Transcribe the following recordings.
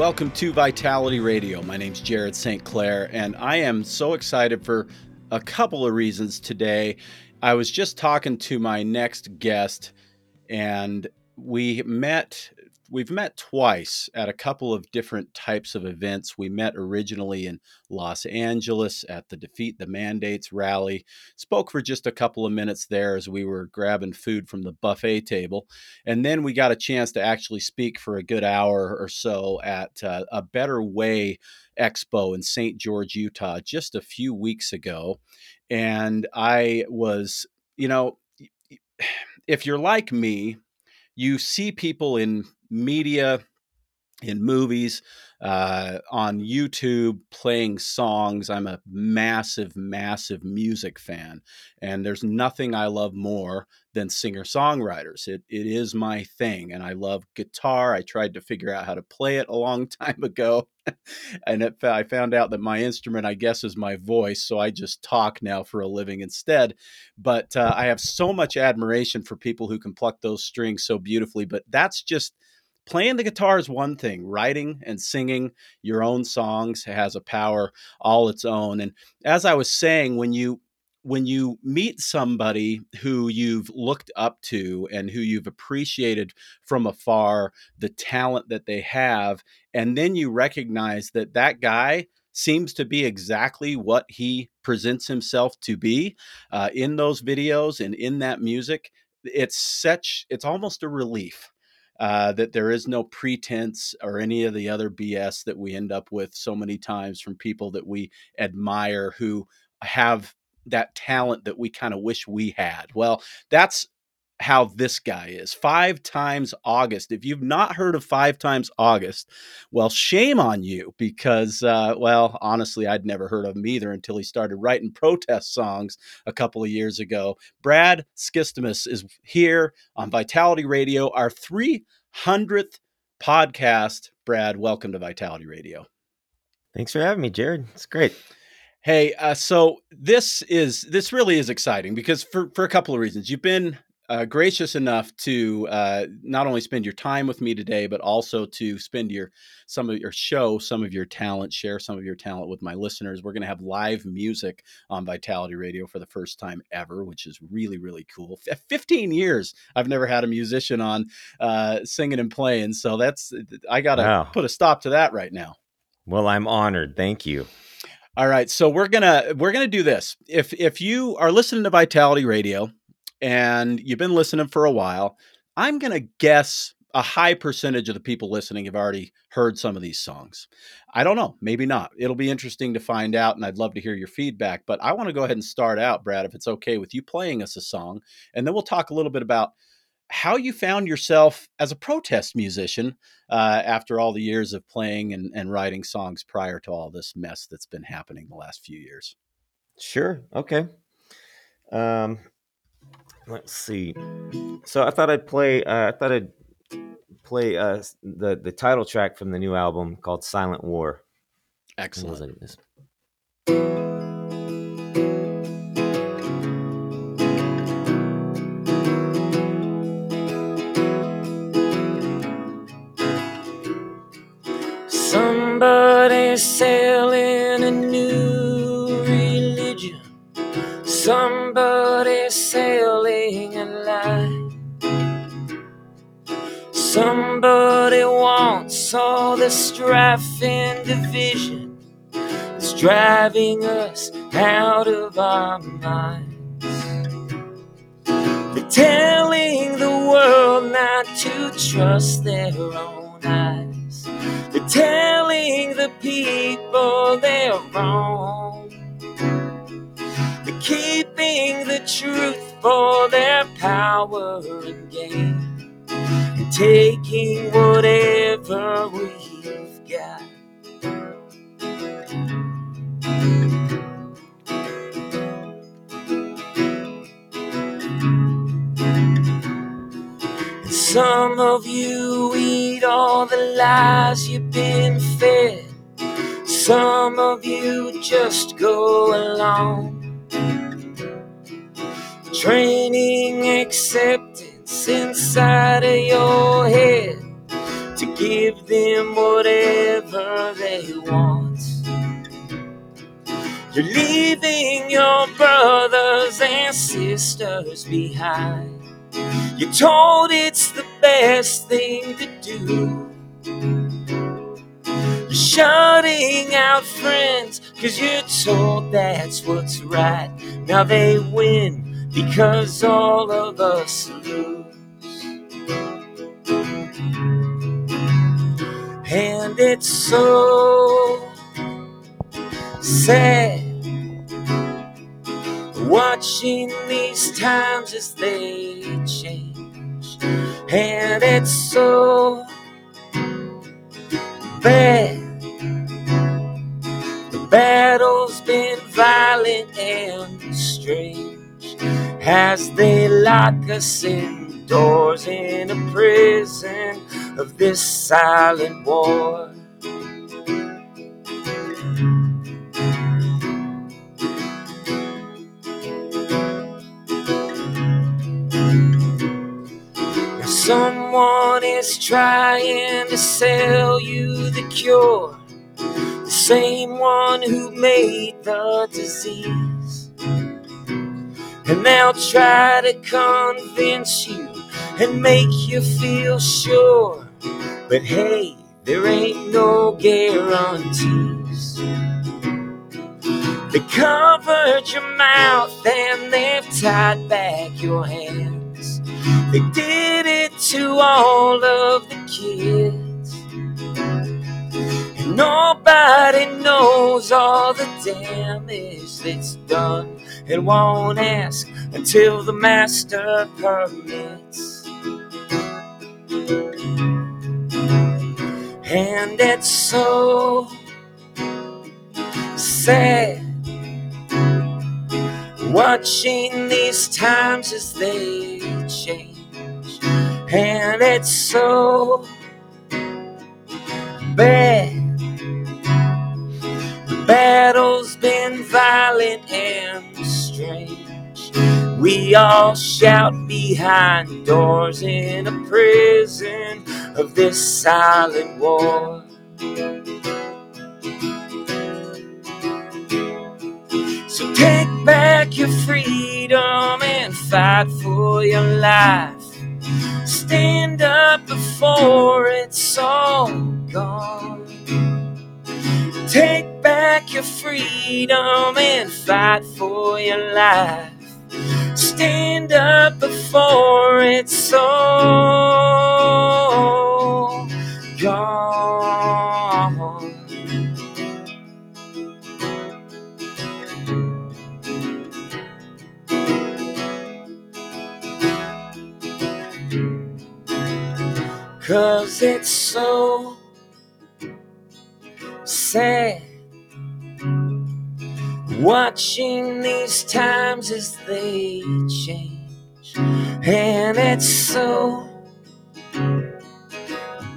Welcome to Vitality Radio. My name's Jared St. Clair, and I am so excited for a couple of reasons today. I was just talking to my next guest, and we met we've met twice at a couple of different types of events. We met originally in Los Angeles at the Defeat the Mandates rally. Spoke for just a couple of minutes there as we were grabbing food from the buffet table. And then we got a chance to actually speak for a good hour or so at uh, a Better Way Expo in St. George, Utah, just a few weeks ago. And I was, you know, if you're like me, you see people in media, in movies, uh, on YouTube, playing songs. I'm a massive, massive music fan, and there's nothing I love more than singer songwriters. It it is my thing, and I love guitar. I tried to figure out how to play it a long time ago, and it, I found out that my instrument, I guess, is my voice. So I just talk now for a living instead. But uh, I have so much admiration for people who can pluck those strings so beautifully. But that's just playing the guitar is one thing writing and singing your own songs has a power all its own and as i was saying when you when you meet somebody who you've looked up to and who you've appreciated from afar the talent that they have and then you recognize that that guy seems to be exactly what he presents himself to be uh, in those videos and in that music it's such it's almost a relief uh, that there is no pretense or any of the other BS that we end up with so many times from people that we admire who have that talent that we kind of wish we had. Well, that's how this guy is. Five times August. If you've not heard of Five Times August, well, shame on you because, uh, well, honestly, I'd never heard of him either until he started writing protest songs a couple of years ago. Brad Skistimas is here on Vitality Radio, our 300th podcast. Brad, welcome to Vitality Radio. Thanks for having me, Jared. It's great. Hey, uh, so this is this really is exciting because for for a couple of reasons. You've been uh, gracious enough to uh, not only spend your time with me today, but also to spend your some of your show, some of your talent, share some of your talent with my listeners. We're going to have live music on Vitality Radio for the first time ever, which is really really cool. F- Fifteen years I've never had a musician on uh, singing and playing, so that's I got to wow. put a stop to that right now. Well, I'm honored. Thank you. All right, so we're gonna we're gonna do this. If if you are listening to Vitality Radio and you've been listening for a while, I'm going to guess a high percentage of the people listening have already heard some of these songs. I don't know, maybe not. It'll be interesting to find out, and I'd love to hear your feedback. But I want to go ahead and start out, Brad, if it's okay with you playing us a song, and then we'll talk a little bit about how you found yourself as a protest musician uh, after all the years of playing and, and writing songs prior to all this mess that's been happening the last few years. Sure. Okay. Um, let's see. So I thought I'd play. Uh, I thought I'd play uh, the the title track from the new album called "Silent War." Excellent. Somebody selling a new religion. Somebody Somebody wants all the strife and division that's driving us out of our minds. They're telling the world not to trust their own eyes. They're telling the people they're wrong. They're keeping the truth for their power and gain, taking whatever we've got. And some of you eat all the lies you've been fed. Some of you just go along. Training inside of your head to give them whatever they want. You're leaving your brothers and sisters behind. You're told it's the best thing to do. You're shutting out friends because you're told that's what's right. Now they win because all of us lose. And it's so sad watching these times as they change. And it's so bad. The battle's been violent and strange as they lock us indoors in a prison of this silent war. Now Someone is trying to sell you the cure, the same one who made the disease. And they'll try to convince you and make you feel sure. But hey, there ain't no guarantees. They covered your mouth and they've tied back your hands. They did it to all of the kids. Nobody knows all the damage that's done and won't ask until the master permits. And it's so sad watching these times as they change. And it's so bad. Violent and strange. We all shout behind doors in a prison of this silent war. So take back your freedom and fight for your life. Stand up before it's all gone. Take back your freedom and fight for your life. Stand up before it's all gone. Cause it's so sad watching these times as they change. And it's so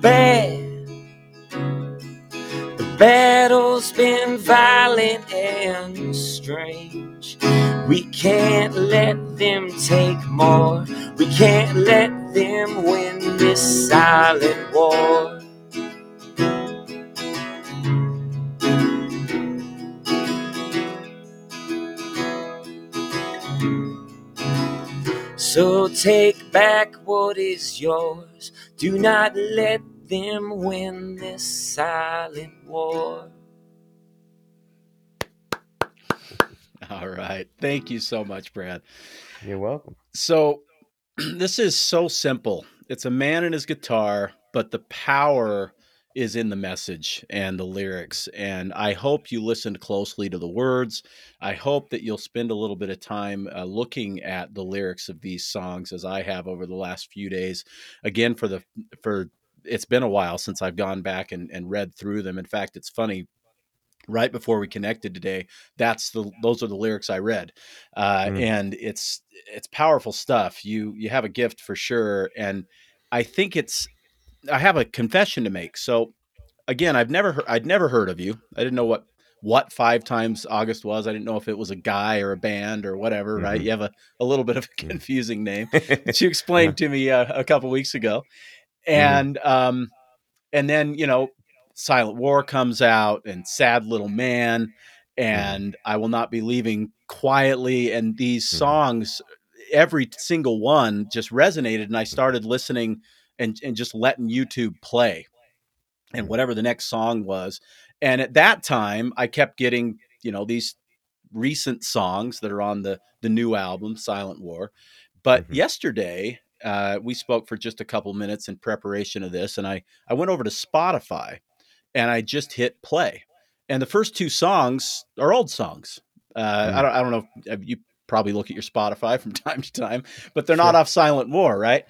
bad. The battle's been violent and strange. We can't let them take more. We can't let them win this silent war. So take back what is yours. Do not let them win this silent war. All right. Thank you so much, Brad. You're welcome. So, this is so simple. It's a man and his guitar, but the power is in the message and the lyrics. And I hope you listened closely to the words. I hope that you'll spend a little bit of time uh, looking at the lyrics of these songs as I have over the last few days. Again, for the for it's been a while since I've gone back and, and read through them. In fact, it's funny. Right before we connected today, that's the those are the lyrics I read, uh, Mm. and it's it's powerful stuff. You you have a gift for sure, and I think it's I have a confession to make. So again, I've never heard, I'd never heard of you. I didn't know what what five times August was. I didn't know if it was a guy or a band or whatever. Right? Mhm. You have a, a little bit of a confusing name that you explained to me uh, a couple weeks ago, Mhm. and um, and then you know, Silent War comes out and Sad Little Man, and I will not be leaving quietly, and these Mhm. songs, every single one just resonated, and I started listening and and just letting YouTube play, and Mhm. whatever the next song was, and at that time I kept getting you know these recent songs that are on the the new album Silent War, but Mhm. yesterday uh, we spoke for just a couple minutes in preparation of this, and I I went over to Spotify and I just hit play, and the first two songs are old songs. Uh, Mm. I don't I don't know if you probably look at your Spotify from time to time, but they're not off Silent War, right?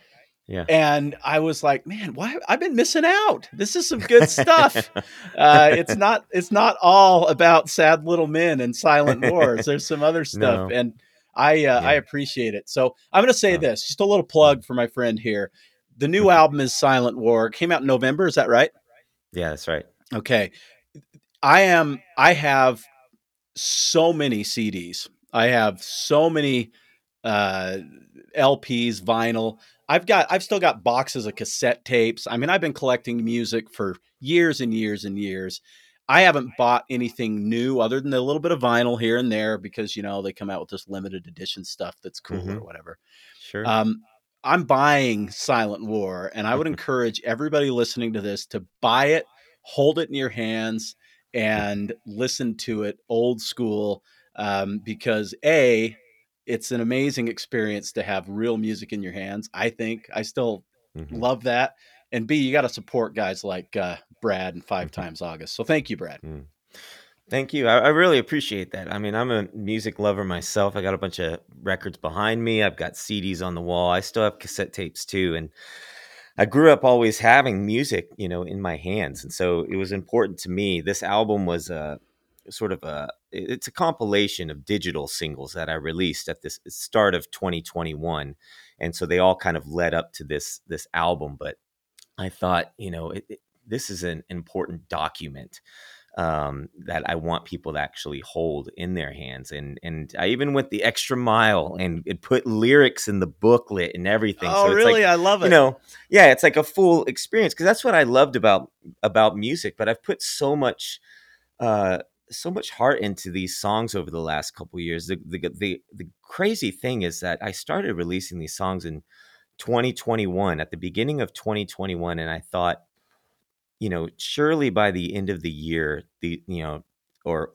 Yeah. And I was like, man, why I've been missing out. This is some good stuff. uh, it's not it's not all about sad little men and silent wars. There's some other stuff, No. and I uh, I appreciate it. So I'm going to say this, just a little plug for my friend here. The new album is Silent War. Came out in November. Is that right? yeah, that's right. Okay. I am I have so many CDs. I have so many uh LPs, vinyl. I've got I've still got boxes of cassette tapes. I mean, I've been collecting music for years and years and years. I haven't bought anything new other than a little bit of vinyl here and there because you know they come out with this limited edition stuff that's cool or Mhm. whatever. Sure. Um, I'm buying Silent War, and I would encourage everybody listening to this to buy it, hold it in your hands, and listen to it old school. Um, because a, it's an amazing experience to have real music in your hands. I think I still Mhm. love that, and b, you got to support guys like uh, Brad and Five Mhm. Times August. So thank you, Brad. Mm. Thank you. I, I really appreciate that. I mean, I'm a music lover myself. I got a bunch of records behind me. I've got CDs on the wall. I still have cassette tapes too. And I grew up always having music, you know, in my hands. And so it was important to me. This album was a sort of a it's a compilation of digital singles that I released at this start of 2021. And so they all kind of led up to this this album, but I thought, you know, it, it, this is an important document um, that I want people to actually hold in their hands. And and I even went the extra mile and it put lyrics in the booklet and everything. Oh, it's really? Like, I love it. you know, yeah, it's like a full experience because that's what I loved about about music. But I've put so much. Uh, so much heart into these songs over the last couple years. The, the the the crazy thing is that I started releasing these songs in 2021 at the beginning of 2021 and I thought you know surely by the end of the year the you know or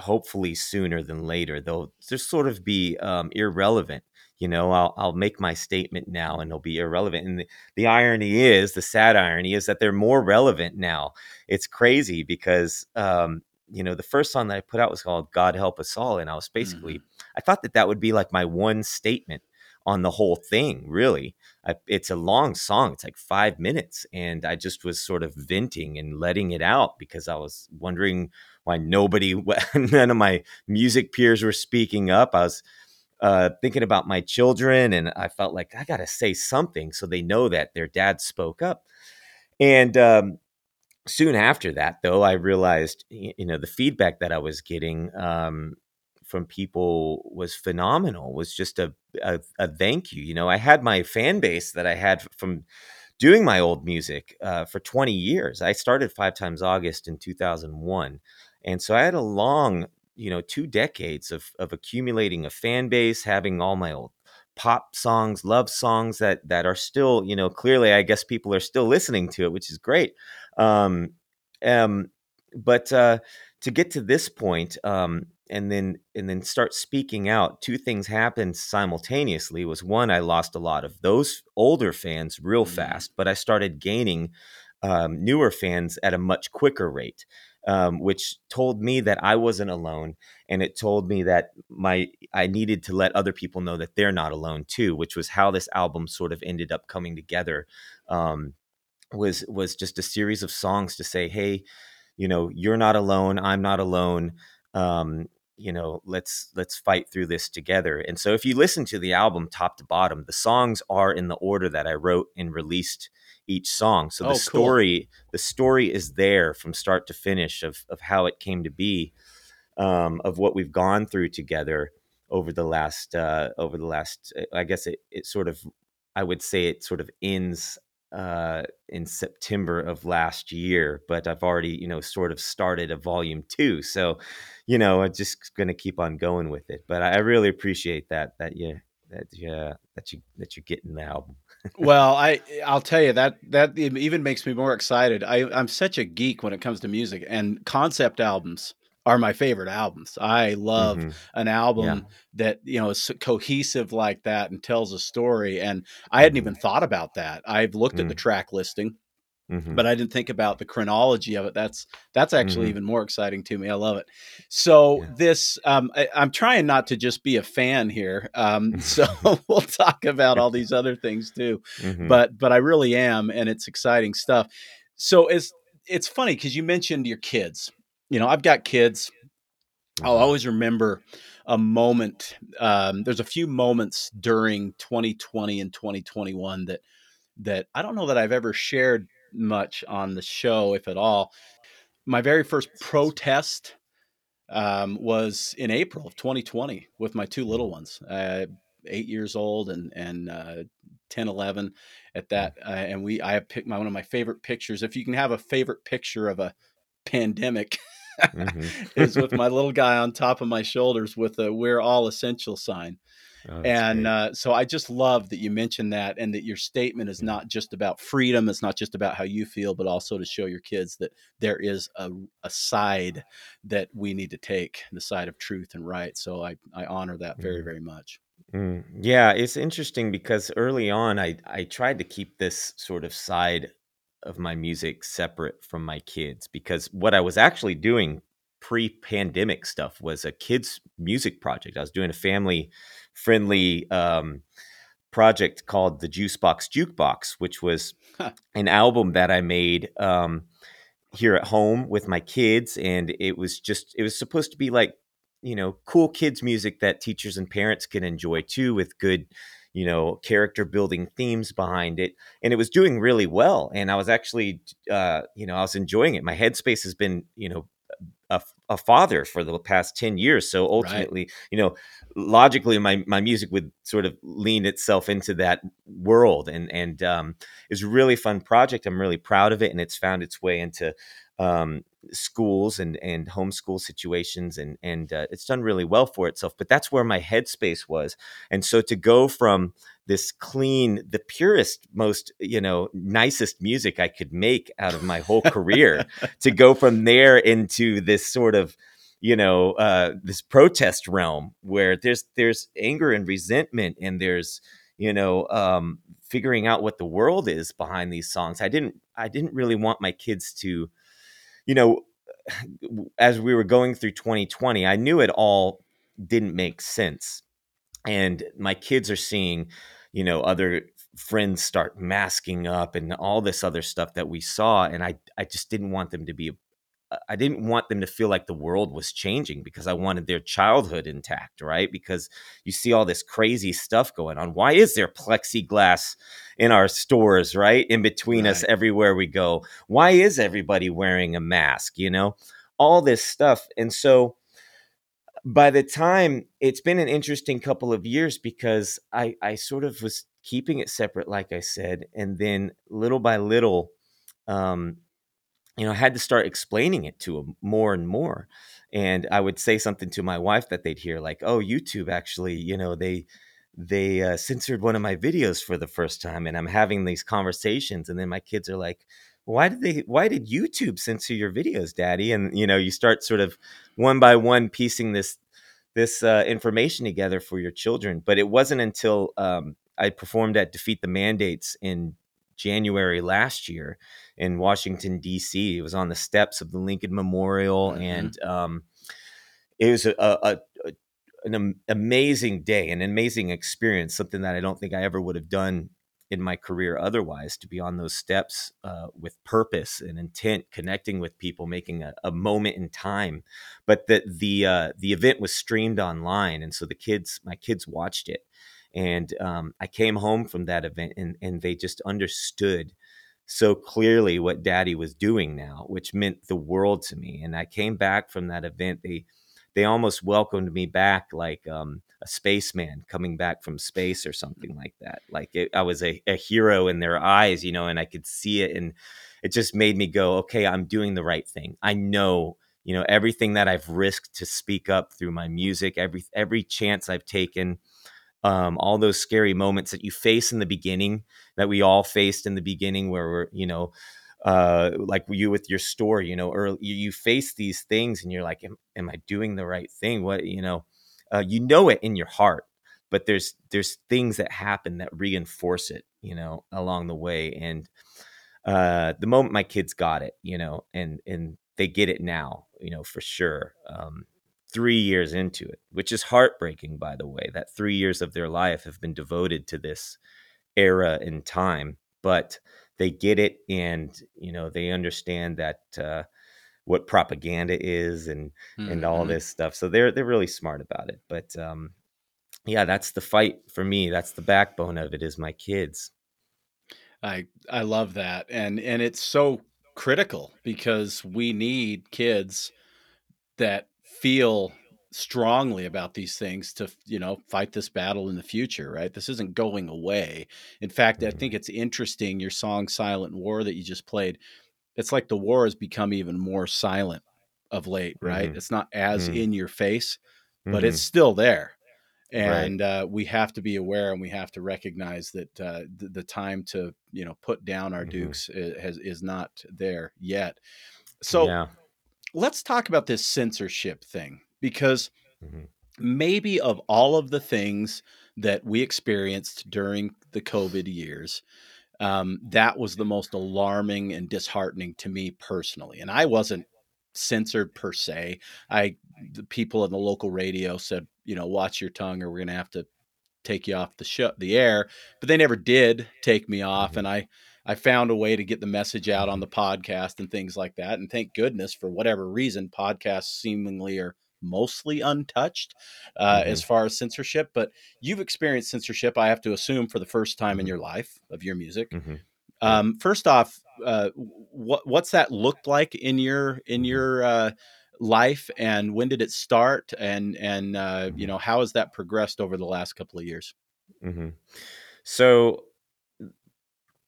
hopefully sooner than later they'll just sort of be um, irrelevant. You know I'll, I'll make my statement now and they'll be irrelevant. And the, the irony is the sad irony is that they're more relevant now. It's crazy because um, you know the first song that i put out was called god help us all and i was basically i thought that that would be like my one statement on the whole thing really. I, it's a long song it's like five minutes and i just was sort of venting and letting it out because i was wondering why nobody none of my music peers were speaking up. I was uh, thinking about my children and i felt like i gotta say something so they know that their dad spoke up. And um, soon after that though i realized you know the feedback that i was getting um, from people was phenomenal was just a, a, a thank you you know? I had my fan base that i had from doing my old music uh, for 20 years. I started five times august in 2001 and so i had a long you know two decades of, of accumulating a fan base having all my old pop songs love songs that that are still you know clearly i guess people are still listening to it which is great um um but uh to get to this point um and then and then start speaking out two things happened simultaneously was one i lost a lot of those older fans real Mhm. fast but i started gaining um, newer fans at a much quicker rate um, which told me that i wasn't alone and it told me that my i needed to let other people know that they're not alone too which was how this album sort of ended up coming together um, was was just a series of songs to say, hey, you know, you're not alone, I'm not alone. Um, you know, let's let's fight through this together. And so if you listen to the album top to bottom, the songs are in the order that I wrote and released each song. So Oh, the cool. story the story is there from start to finish of of how it came to be, um, of what we've gone through together over the last uh, over the last. uh, I guess it it sort of I would say it sort of ends uh, in September of last year, but I've already you know sort of started a volume two. So you know I'm just going to keep on going with it. But I really appreciate that that you that yeah that you that you're getting the album. well, I I'll tell you that that even makes me more excited. I I'm such a geek when it comes to music, and concept albums are my favorite albums. I love Mhm. an album that you know is cohesive like that and tells a story. And I hadn't even thought about that. I've looked at the Mm. track listing, Mhm. but I didn't think about the chronology of it. That's that's actually Mhm. even more exciting to me. I love it. So Yeah. this, um, I, I'm trying not to just be a fan here. Um, so we'll talk about all these other things too but but I really am, and it's exciting stuff. So it's it's funny because you mentioned your kids. You know, I've got kids. I'll Mhm. always remember a moment. Um, there's a few moments during 2020 and 2021 that that I don't know that I've ever shared much on the show, if at all. My very first protest um, was in April of 2020 with my two little ones, uh, eight years old and and uh, 10, 11 at that. Uh, and we, I have picked my one of my favorite pictures. If you can have a favorite picture of a pandemic, Mhm. is with my little guy on top of my shoulders with a "We're all essential" sign. Oh, And uh, so I just love that you mentioned that and that your statement is Yeah. not just about freedom. It's not just about how you feel, but also to show your kids that there is a, a side that we need to take, the side of truth and right. So I, I honor that very, Mhm. very much. Mm, yeah, it's interesting because early on, I I tried to keep this sort of side of my music separate from my kids because what I was actually doing pre-pandemic stuff was a kids music project. I was doing a family friendly um, project called the Juicebox Jukebox, which was Huh. an album that I made um, here at home with my kids, and it was just it was supposed to be like you know cool kids music that teachers and parents can enjoy too, with good you know character building themes behind it, and it was doing really well. And I was actually uh, you know I was enjoying it. My headspace has been you know a, a father for the past 10 years so ultimately you know logically my my music would sort of lean itself into that world and and um it's a really fun project i'm really proud of it and it's found its way into um schools and and homeschool situations and and uh, it's done really well for itself but that's where my headspace was. And so to go from this clean the purest most you know nicest music i could make out of my whole career to go from there into this sort of you know uh, this protest realm where there's there's anger and resentment and there's you know um, figuring out what the world is behind these songs. I didn't i didn't really want my kids to you know as we were going through 2020 i knew it all didn't make sense. And my kids are seeing you know other friends start masking up and all this other stuff that we saw and i i just didn't want them to be i didn't want them to feel like the world was changing because i wanted their childhood intact right? Because you see all this crazy stuff going on. Why is there plexiglass in our stores right? In between us everywhere we go. Why is everybody wearing a mask you know? All this stuff. And so by the time it's been an interesting couple of years because I, I sort of was keeping it separate, like I said, and then little by little, um, you know, I had to start explaining it to them more and more. And I would say something to my wife that they'd hear, like, "Oh, YouTube actually, you know, they they uh, censored one of my videos for the first time," and I'm having these conversations, and then my kids are like, "Why did they? Why did YouTube censor your videos, Daddy?" And you know, you start sort of one by one piecing this this uh, information together for your children. But it wasn't until um, I performed at Defeat the Mandates in January last year in Washington D.C. It was on the steps of the Lincoln Memorial, Mhm. and um, it was a, a, a an amazing day, an amazing experience. Something that I don't think I ever would have done in my career otherwise to be on those steps uh, with purpose and intent, connecting with people, making a, a moment in time. But the the uh, the event was streamed online, and so the kids, my kids, watched it. And um, I came home from that event, and and they just understood so clearly what daddy was doing now, which meant the world to me. And I came back from that event. They they almost welcomed me back like um, a spaceman coming back from space or something like that. Like it, I was a, a hero in their eyes, you know, and I could see it. And it just made me go, okay, I'm doing the right thing. I know, you know, everything that I've risked to speak up through my music, every, every chance I've taken, um, all those scary moments that you face in the beginning that we all faced in the beginning where we're, you know, uh, like you with your store, you know, early, you, you face these things and you're like, am, am I doing the right thing? What, you know, uh, you know it in your heart, but there's, there's things that happen that reinforce it, you know, along the way. And, uh, the moment my kids got it, you know, and, and they get it now, you know, for sure. Um, three years into it, which is heartbreaking, by the way, that three years of their life have been devoted to this era in time. But they get it and you know they understand that uh, what propaganda is and mm-hmm. and all mm-hmm. this stuff so they're they're really smart about it but um yeah that's the fight for me that's the backbone of it is my kids i i love that and and it's so critical because we need kids that feel strongly about these things to you know fight this battle in the future right this isn't going away in fact i mm-hmm. think it's interesting your song silent war that you just played it's like the war has become even more silent of late right mm-hmm. it's not as mm-hmm. in your face but mm-hmm. it's still there and right. uh, we have to be aware and we have to recognize that uh, the, the, time to you know put down our mm-hmm. dukes is, has, is not there yet so yeah. let's talk about this censorship thing because mm-hmm. maybe of all of the things that we experienced during the COVID years, um, that was the most alarming and disheartening to me personally. And I wasn't censored per se. I the people in the local radio said, you know, watch your tongue, or we're going to have to take you off the show, the air. But they never did take me off, mm-hmm. and I I found a way to get the message out on the podcast and things like that. And thank goodness for whatever reason, podcasts seemingly are mostly untouched uh, mm-hmm. as far as censorship. But you've experienced censorship, I have to assume, for the first time mm-hmm. in your life of your music. Mm-hmm. Um, first off, uh, what what's that looked like in your in mm-hmm. your uh, life, and when did it start, and and uh, you mm-hmm. know how has that progressed over the last couple of years? Mm-hmm. So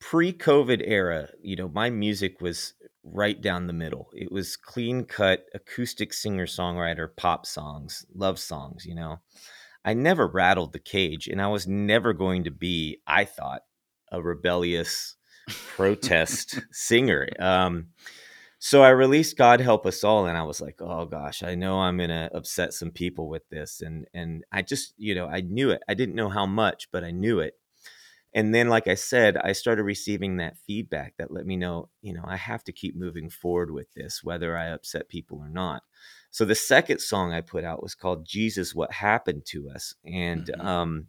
pre-COVID era, you know, my music was right down the middle. It was clean cut acoustic singer songwriter pop songs, love songs, you know. I never rattled the cage and I was never going to be, I thought, a rebellious protest singer. Um, so I released God Help Us All and I was like, oh gosh, I know I'm going to upset some people with this and and I just, you know, I knew it. I didn't know how much, but I knew it and then like i said i started receiving that feedback that let me know you know i have to keep moving forward with this whether i upset people or not so the second song i put out was called jesus what happened to us and mm-hmm. um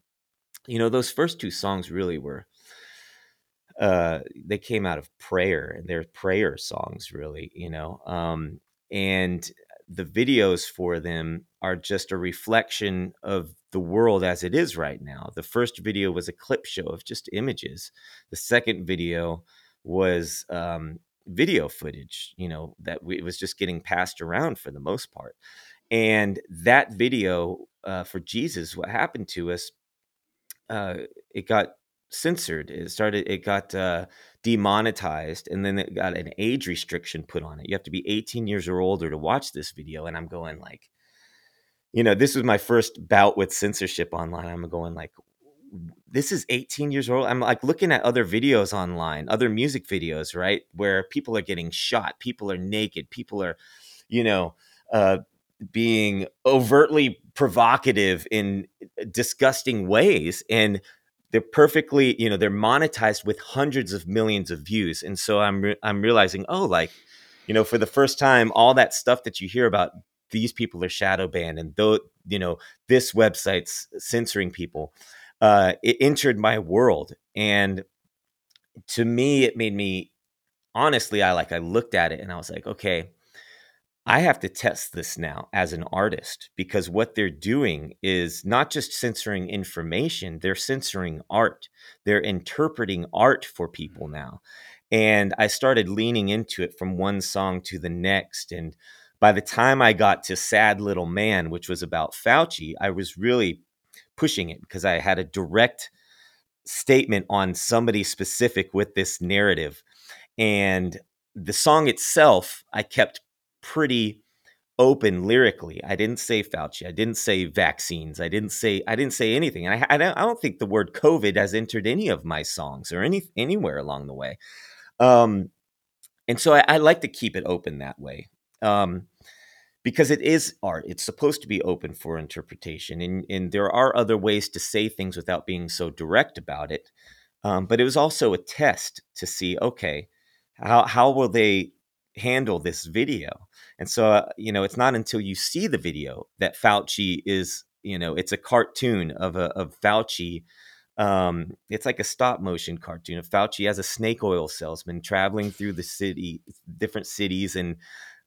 you know those first two songs really were uh they came out of prayer and they're prayer songs really you know um and the videos for them are just a reflection of the world as it is right now. The first video was a clip show of just images. The second video was um, video footage, you know, that we, was just getting passed around for the most part. And that video uh, for Jesus, what happened to us, uh, it got censored. It started, it got uh, demonetized, and then it got an age restriction put on it. You have to be 18 years or older to watch this video. And I'm going like, you know, this was my first bout with censorship online. I'm going like, this is 18 years old. I'm like looking at other videos online, other music videos, right, where people are getting shot, people are naked, people are, you know, uh, being overtly provocative in disgusting ways, and they're perfectly, you know, they're monetized with hundreds of millions of views. And so I'm re- I'm realizing, oh, like, you know, for the first time, all that stuff that you hear about these people are shadow banned and though you know this website's censoring people uh, it entered my world and to me, it made me honestly, I like I looked at it and I was like, okay, I have to test this now as an artist because what they're doing is not just censoring information, they're censoring art. They're interpreting art for people now. And I started leaning into it from one song to the next. And by the time I got to Sad Little Man, which was about Fauci, I was really pushing it because I had a direct statement on somebody specific with this narrative. And the song itself, I kept pretty open lyrically. I didn't say Fauci. I didn't say vaccines. I didn't say I didn't say anything. I, I don't, I don't think the word COVID has entered any of my songs or any anywhere along the way. Um, and so I, I like to keep it open that way. Um, because it is art. It's supposed to be open for interpretation, and and there are other ways to say things without being so direct about it. Um, but it was also a test to see, okay, how how will they handle this video? And so, uh, you know, it's not until you see the video that Fauci is, you know, it's a cartoon of a of Fauci. Um, it's like a stop motion cartoon of Fauci as a snake oil salesman traveling through the city, different cities, and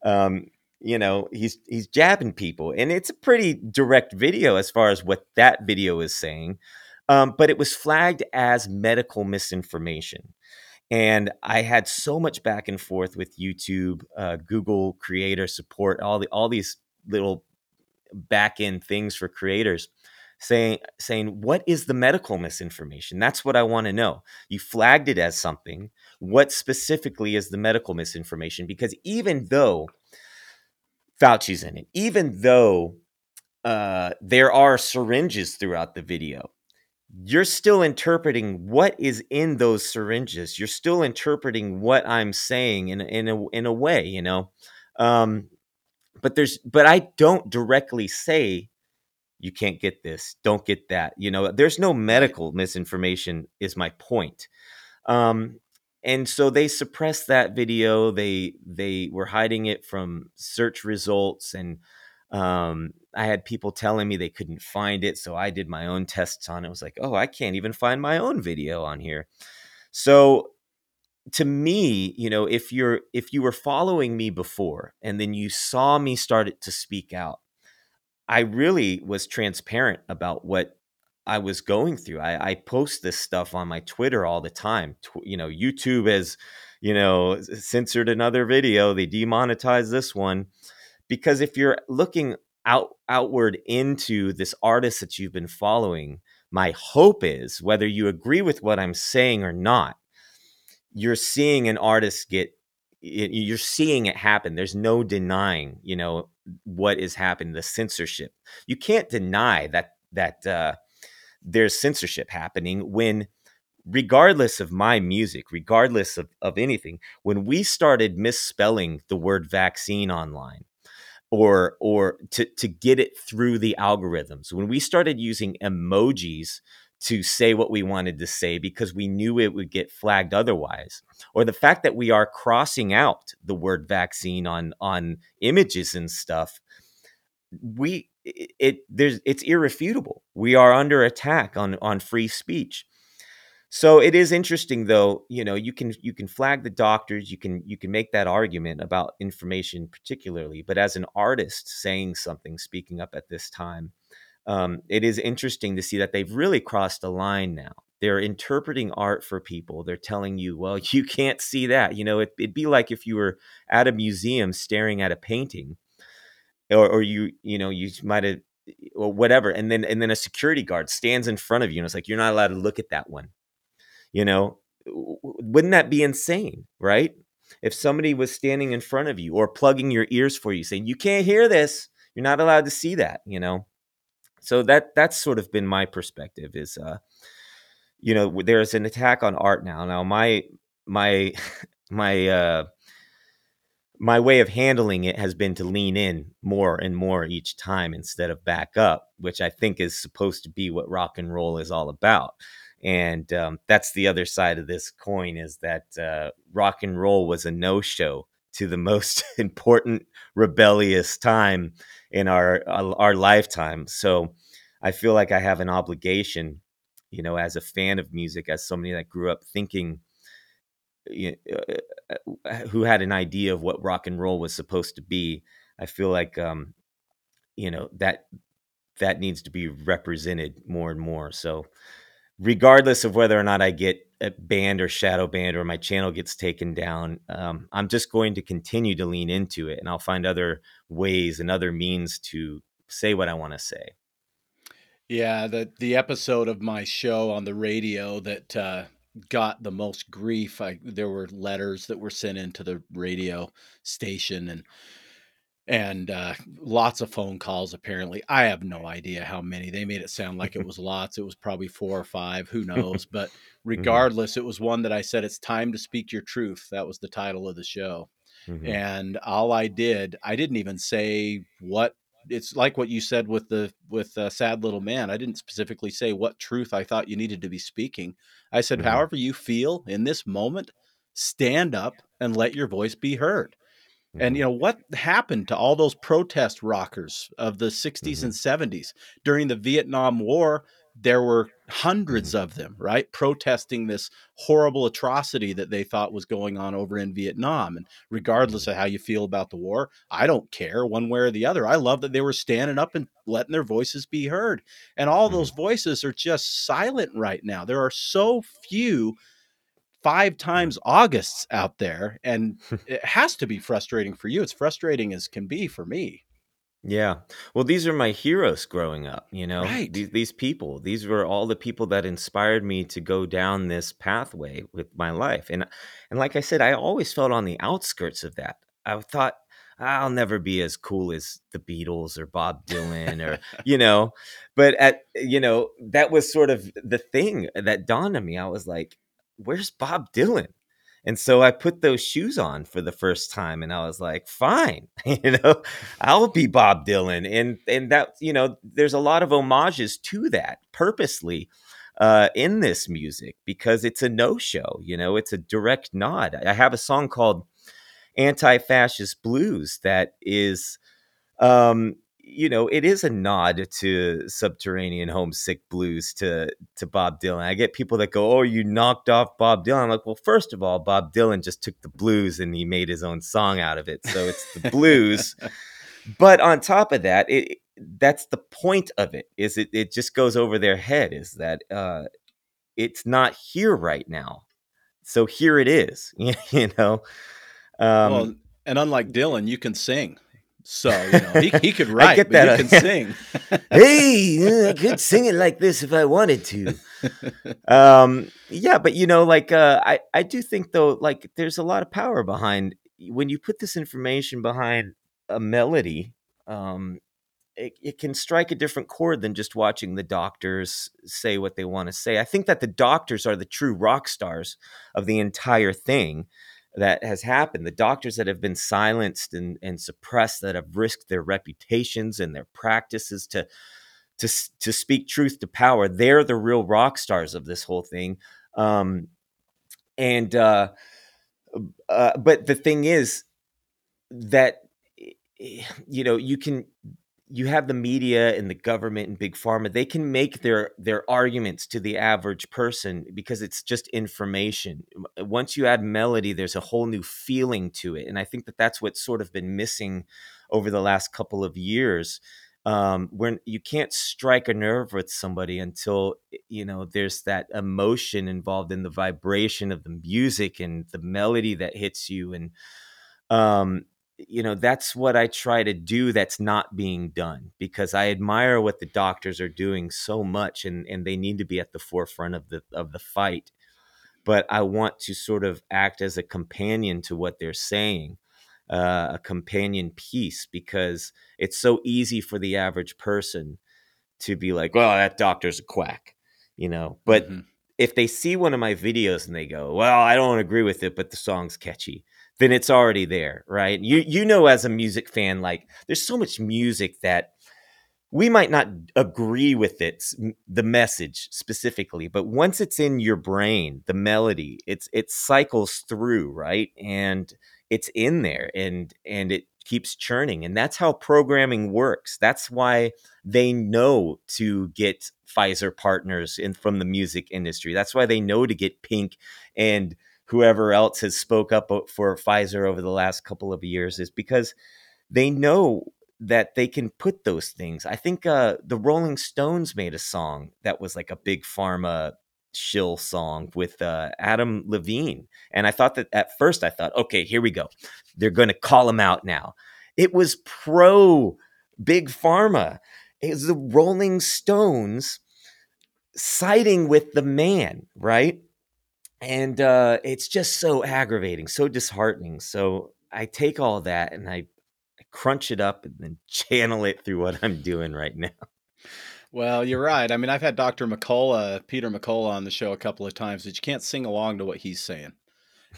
um, you know, he's he's jabbing people, and it's a pretty direct video as far as what that video is saying. Um, but it was flagged as medical misinformation. And I had so much back and forth with YouTube, uh, Google creator support, all the all these little back end things for creators saying saying what is the medical misinformation that's what i want to know you flagged it as something what specifically is the medical misinformation because even though fauci's in it even though uh, there are syringes throughout the video you're still interpreting what is in those syringes. You're still interpreting what I'm saying in in a in a way, you know. Um, but there's but I don't directly say you can't get this, don't get that. You know, there's no medical misinformation. Is my point. Um, and so they suppressed that video. They they were hiding it from search results and um, I had people telling me they couldn't find it, so I did my own tests on it. I was like, oh, I can't even find my own video on here. So to me, you know, if you're if you were following me before and then you saw me start to speak out, I really was transparent about what I was going through. I, I post this stuff on my Twitter all the time. Tw- you know, YouTube has, you know, censored another video. They demonetized this one because if you're looking out outward into this artist that you've been following my hope is whether you agree with what i'm saying or not you're seeing an artist get you're seeing it happen there's no denying you know what is happening the censorship you can't deny that that uh, there's censorship happening when regardless of my music regardless of, of anything when we started misspelling the word vaccine online or or to to get it through the algorithms. When we started using emojis to say what we wanted to say because we knew it would get flagged otherwise or the fact that we are crossing out the word vaccine on on images and stuff we it, it there's it's irrefutable we are under attack on on free speech so it is interesting though, you know, you can you can flag the doctors, you can you can make that argument about information particularly, but as an artist saying something, speaking up at this time, um, it is interesting to see that they've really crossed a line now. They're interpreting art for people. They're telling you, well, you can't see that. You know, it, would be like if you were at a museum staring at a painting, or, or you, you know, you might have, or whatever, and then and then a security guard stands in front of you, and it's like you're not allowed to look at that one you know, wouldn't that be insane, right? If somebody was standing in front of you or plugging your ears for you saying, "You can't hear this. You're not allowed to see that," you know. So that that's sort of been my perspective is uh you know, there's an attack on art now. Now my my my uh my way of handling it has been to lean in more and more each time instead of back up, which I think is supposed to be what rock and roll is all about. And um, that's the other side of this coin is that uh, rock and roll was a no-show to the most important rebellious time in our uh, our lifetime. So i feel like i have an obligation you know as a fan of music as somebody that grew up thinking uh, uh, who had an idea of what rock and roll was supposed to be. I feel like um, you know that that needs to be represented more and more. So, regardless of whether or not I get banned or shadow banned or my channel gets taken down, um, I'm just going to continue to lean into it, and I'll find other ways and other means to say what I want to say. Yeah, the the episode of my show on the radio that uh, got the most grief. I there were letters that were sent into the radio station and and uh, lots of phone calls. Apparently, I have no idea how many. They made it sound like it was lots. It was probably four or five. Who knows? But mm-hmm. regardless, mm-hmm. it was one that I said, "It's time to speak your truth." That was the title of the show. Mm-hmm. And all I did, I didn't even say what it's like what you said with the with uh, sad little man i didn't specifically say what truth i thought you needed to be speaking i said mm-hmm. however you feel in this moment stand up and let your voice be heard mm-hmm. and you know what happened to all those protest rockers of the 60s mm-hmm. and 70s during the vietnam war there were hundreds mm-hmm. of them, right, protesting this horrible atrocity that they thought was going on over in Vietnam. And regardless mm-hmm. of how you feel about the war, I don't care one way or the other. I love that they were standing up and letting their voices be heard. And all those mm-hmm. voices are just silent right now. There are so few five times Augusts out there, and it has to be frustrating for you. It's frustrating as can be for me. Yeah. Well, these are my heroes growing up, you know. Right. These these people, these were all the people that inspired me to go down this pathway with my life. And and like I said, I always felt on the outskirts of that. I thought I'll never be as cool as the Beatles or Bob Dylan or you know, but at you know, that was sort of the thing that dawned on me. I was like, where's Bob Dylan? And so I put those shoes on for the first time and I was like, fine, you know, I'll be Bob Dylan. And and that, you know, there's a lot of homages to that purposely uh, in this music because it's a no-show, you know, it's a direct nod. I have a song called Anti-Fascist Blues that is um you know, it is a nod to subterranean homesick blues to to Bob Dylan. I get people that go, "Oh, you knocked off Bob Dylan." I'm like, well, first of all, Bob Dylan just took the blues and he made his own song out of it, so it's the blues. but on top of that, it that's the point of it. Is it? It just goes over their head. Is that uh, it's not here right now, so here it is. you know. Um, well, and unlike Dylan, you can sing. So you know, he, he could write, I get that. but he can sing. hey, I could sing it like this if I wanted to. um, yeah, but you know, like uh, I I do think though, like there's a lot of power behind when you put this information behind a melody. Um, it, it can strike a different chord than just watching the doctors say what they want to say. I think that the doctors are the true rock stars of the entire thing that has happened. The doctors that have been silenced and, and suppressed, that have risked their reputations and their practices to to to speak truth to power, they're the real rock stars of this whole thing. Um, and uh, uh, but the thing is that you know you can you have the media and the government and big pharma they can make their their arguments to the average person because it's just information. Once you add melody there's a whole new feeling to it and i think that that's what's sort of been missing over the last couple of years um, when you can't strike a nerve with somebody until you know there's that emotion involved in the vibration of the music and the melody that hits you and um, you know that's what i try to do that's not being done because i admire what the doctors are doing so much and and they need to be at the forefront of the of the fight but i want to sort of act as a companion to what they're saying uh, a companion piece because it's so easy for the average person to be like well that doctor's a quack you know but mm-hmm. if they see one of my videos and they go well i don't agree with it but the song's catchy then it's already there, right? You you know as a music fan like there's so much music that we might not agree with it the message specifically but once it's in your brain the melody it's it cycles through right? And it's in there and and it keeps churning and that's how programming works. That's why they know to get Pfizer partners in from the music industry. That's why they know to get Pink and whoever else has spoke up for Pfizer over the last couple of years is because they know that they can put those things. I think uh, the Rolling Stones made a song that was like a big pharma shill song with uh, Adam Levine. And I thought that at first I thought, okay, here we go. They're going to call him out now. It was pro big pharma. It was the Rolling Stones siding with the man, right? And uh, it's just so aggravating, so disheartening. So I take all that and I, I crunch it up and then channel it through what I'm doing right now. Well, you're right. I mean, I've had Dr. McCullough, Peter McCullough on the show a couple of times that you can't sing along to what he's saying.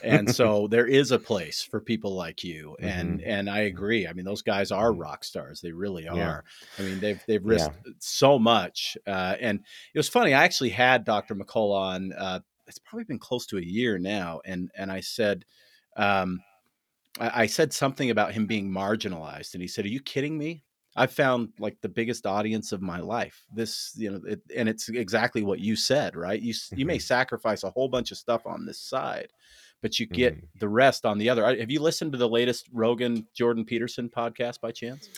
And so there is a place for people like you. And mm-hmm. and I agree. I mean, those guys are mm-hmm. rock stars. They really are. Yeah. I mean, they've they've risked yeah. so much. Uh, and it was funny. I actually had Dr. McCullough on. Uh, it's probably been close to a year now. And and I said, um, I, I said something about him being marginalized, and he said, "Are you kidding me?" I've found like the biggest audience of my life. This, you know, it, and it's exactly what you said, right? You you may mm-hmm. sacrifice a whole bunch of stuff on this side, but you get mm. the rest on the other. Have you listened to the latest Rogan Jordan Peterson podcast by chance?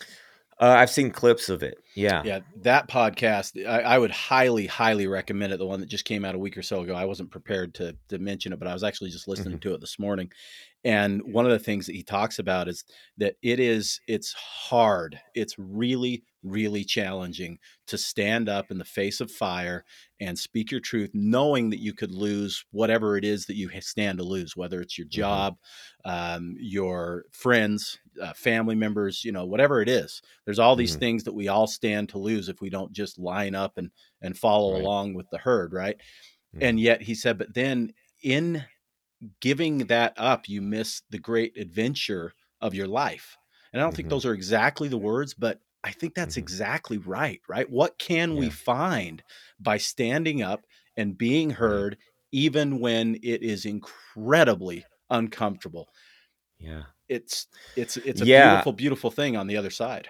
Uh, I've seen clips of it. Yeah. Yeah. That podcast, I, I, would highly, highly recommend it. The one that just came out a week or so ago. I wasn't prepared to, to mention it, but I was actually just listening mm-hmm. to it this morning. And one of the things that he talks about is that it is, it's hard. It's really, really challenging to stand up in the face of fire and speak your truth, knowing that you could lose whatever it is that you stand to lose, whether it's your mm-hmm. job, um, your friends, uh, family members, you know, whatever it is. There's all these mm-hmm. things that we all stand to lose if we don't just line up and and follow right. along with the herd, right? Mm-hmm. And yet he said, but then in giving that up, you miss the great adventure of your life. And I don't mm-hmm. think those are exactly the words, but I think that's mm-hmm. exactly right, right? What can yeah. we find by standing up and being heard, even when it is incredibly uncomfortable? Yeah. It's it's it's a yeah. beautiful, beautiful thing on the other side.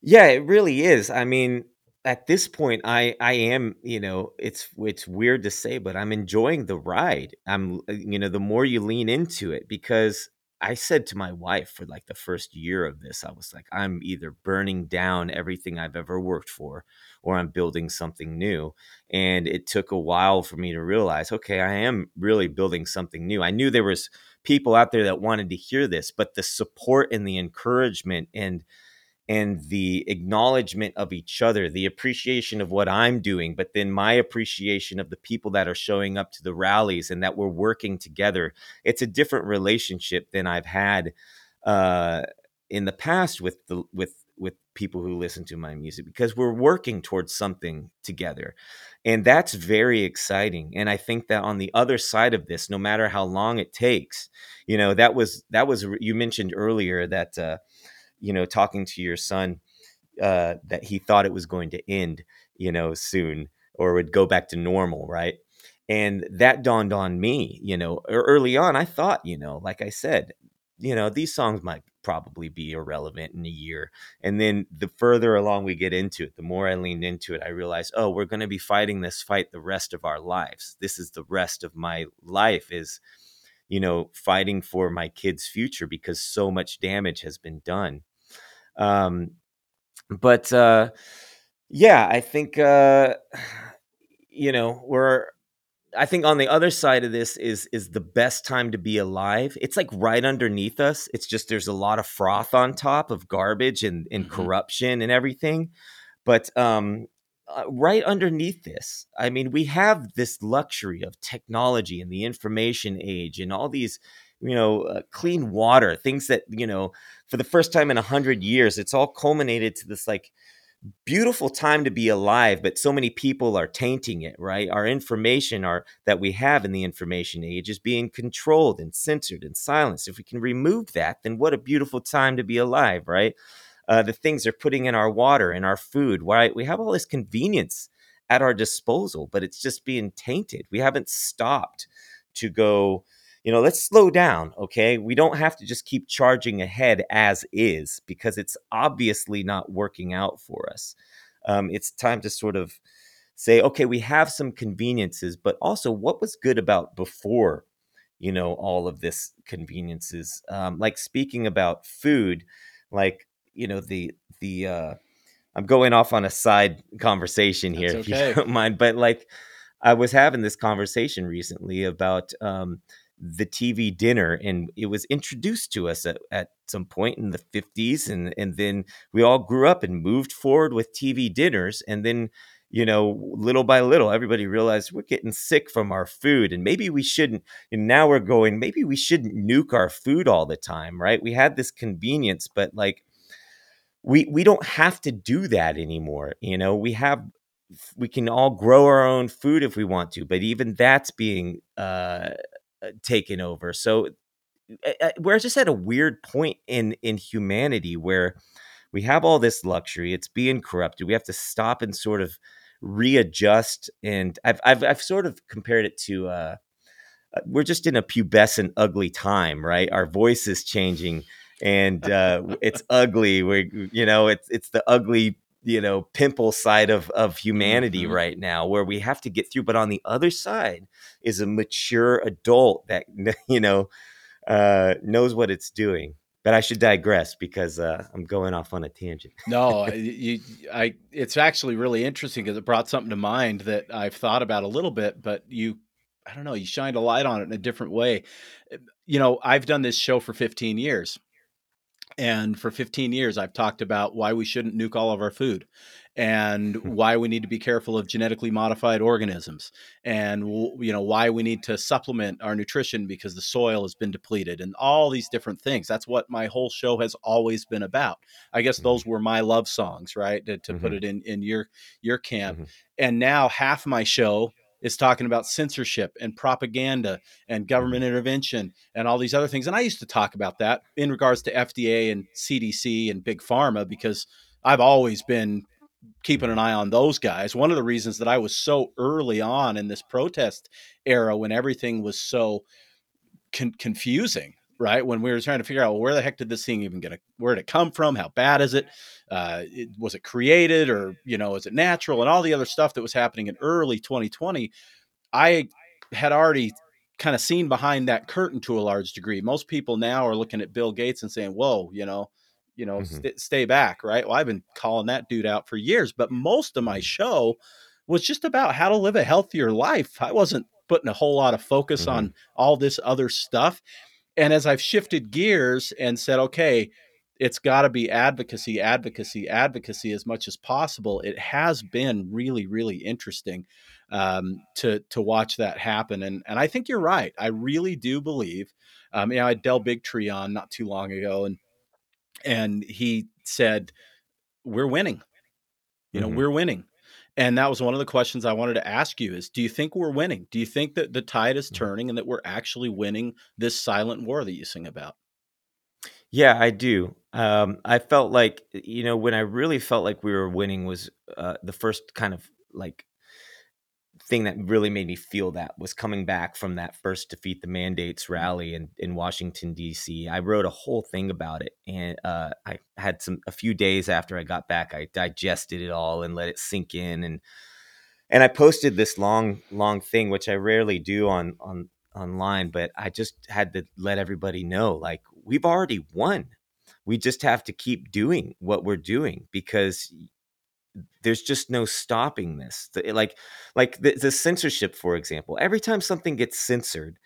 Yeah, it really is. I mean, at this point i i am you know it's it's weird to say but i'm enjoying the ride i'm uh, you know the more you lean into it because i said to my wife for like the first year of this i was like i'm either burning down everything i've ever worked for or i'm building something new and it took a while for me to realize okay i am really building something new. I knew there was people out there that wanted to hear this but the support and the encouragement and and the acknowledgement of each other, the appreciation of what I'm doing, but then my appreciation of the people that are showing up to the rallies and that we're working together. It's a different relationship than I've had uh, in the past with the with with people who listen to my music because we're working towards something together. And that's very exciting. And I think that on the other side of this, no matter how long it takes, you know, that was that was you mentioned earlier that uh, you know, talking to your son uh, that he thought it was going to end, you know, soon or would go back to normal, right? And that dawned on me, you know, early on. I thought, you know, like I said, you know, these songs might probably be irrelevant in a year. And then the further along we get into it, the more I leaned into it, I realized, oh, we're going to be fighting this fight the rest of our lives. This is the rest of my life is, you know, fighting for my kids' future because so much damage has been done. Um, but uh, yeah, I think uh, you know we're. I think on the other side of this is is the best time to be alive. It's like right underneath us. It's just there's a lot of froth on top of garbage and, and mm-hmm. corruption and everything. But um, uh, right underneath this, I mean, we have this luxury of technology and the information age and all these you know, uh, clean water, things that, you know, for the first time in a hundred years, it's all culminated to this like beautiful time to be alive, but so many people are tainting it, right? Our information are that we have in the information age is being controlled and censored and silenced. If we can remove that, then what a beautiful time to be alive, right? Uh, the things they're putting in our water and our food, right? We have all this convenience at our disposal, but it's just being tainted. We haven't stopped to go you know, let's slow down, okay? We don't have to just keep charging ahead as is because it's obviously not working out for us. Um, it's time to sort of say, okay, we have some conveniences, but also what was good about before, you know all of this conveniences um, like speaking about food like you know the the uh i'm going off on a side conversation here That's if you don't mind but like i was having this conversation recently about um the TV dinner, and it was introduced to us at, at some point in the 50s. And, and then we all grew up and moved forward with TV dinners. And then, you know, little by little, everybody realized we're getting sick from our food. And maybe we shouldn't, and now we're going, maybe we shouldn't nuke our food all the time, right? We had this convenience, but like, we, we don't have to do that anymore. You know, we have we can all grow our own food if we want to, but even that's being uh, uh, taken over. So uh, uh, we're just at a weird point in in humanity where we have all this luxury. It's being corrupted. We have to stop and sort of readjust. And I've I've, I've sort of compared it to. Uh, we're just in a pubescent, ugly time, right? Our voice is changing, and uh, it's ugly. We, you know, it's it's the ugly you know pimple side of of humanity mm-hmm. right now where we have to get through but on the other side is a mature adult that you know uh knows what it's doing but I should digress because uh, I'm going off on a tangent. no, you, I, it's actually really interesting because it brought something to mind that I've thought about a little bit, but you, I don't know, you shined a light on it in a different way. You know, I've done this show for 15 years, and for 15 years, I've talked about why we shouldn't nuke all of our food and hmm. why we need to be careful of genetically modified organisms and you know why we need to supplement our nutrition because the soil has been depleted and all these different things that's what my whole show has always been about i guess mm-hmm. those were my love songs right to, to mm-hmm. put it in in your your camp mm-hmm. and now half my show is talking about censorship and propaganda and government mm-hmm. intervention and all these other things. And I used to talk about that in regards to FDA and CDC and big pharma because I've always been keeping an eye on those guys. One of the reasons that I was so early on in this protest era when everything was so con- confusing right? When we were trying to figure out well, where the heck did this thing even get, a, where did it come from? How bad is it? Uh, it? Was it created or, you know, is it natural? And all the other stuff that was happening in early 2020, I had already kind of seen behind that curtain to a large degree. Most people now are looking at Bill Gates and saying, whoa, you know, you know, mm-hmm. st- stay back, right? Well, I've been calling that dude out for years, but most of my show was just about how to live a healthier life. I wasn't putting a whole lot of focus mm-hmm. on all this other stuff. And as I've shifted gears and said, okay, it's got to be advocacy, advocacy, advocacy as much as possible. It has been really, really interesting um, to to watch that happen. And and I think you're right. I really do believe. Um, you know, I had Del Bigtree on not too long ago, and and he said, "We're winning. You know, mm-hmm. we're winning." And that was one of the questions I wanted to ask you is do you think we're winning? Do you think that the tide is mm-hmm. turning and that we're actually winning this silent war that you sing about? Yeah, I do. Um, I felt like, you know, when I really felt like we were winning was uh, the first kind of like thing that really made me feel that was coming back from that first defeat the mandates mm-hmm. rally in, in Washington D.C. I wrote a whole thing about it, and uh, I had some a few days after I got back, I digested it all and let it sink in, and and I posted this long long thing, which I rarely do on on online, but I just had to let everybody know, like we've already won. We just have to keep doing what we're doing because there's just no stopping this. Like like the, the, censorship for example every time something gets censored